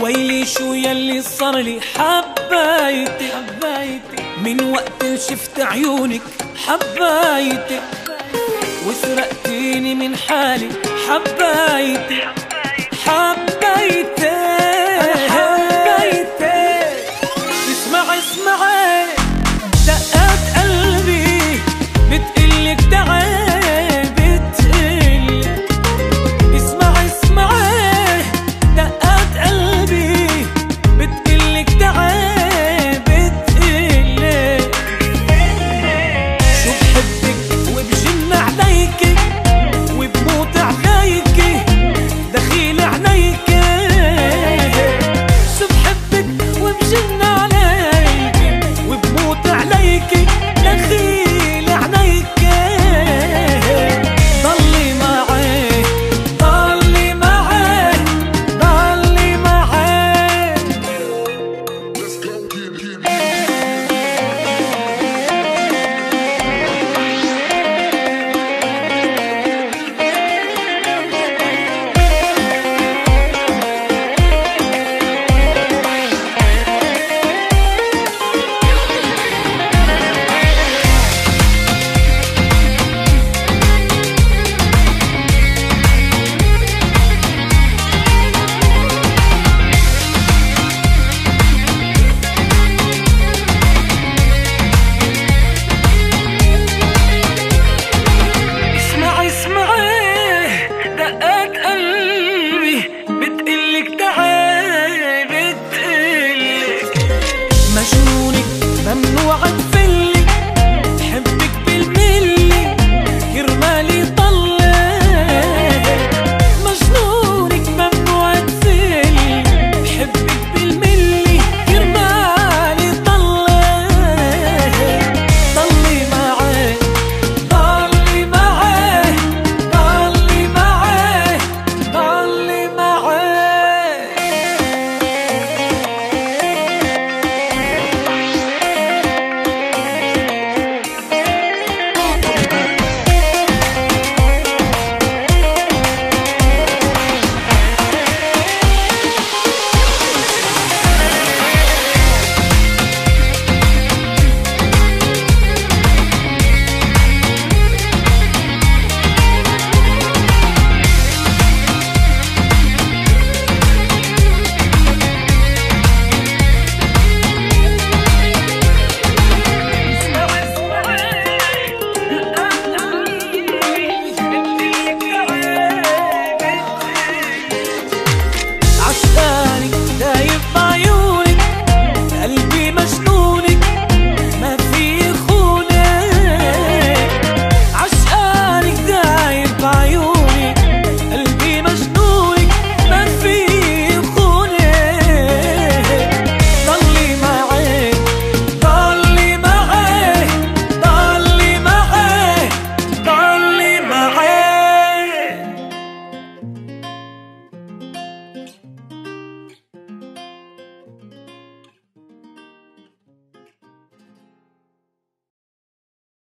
قولي شو يلي صار لي حبايتي حبايتي من وقت شفت عيونك حبايتي وسرقتيني من حالي حبايتي حبايتي دقات قلبي بتقلك تعال بتقلك مجنونك ممنوع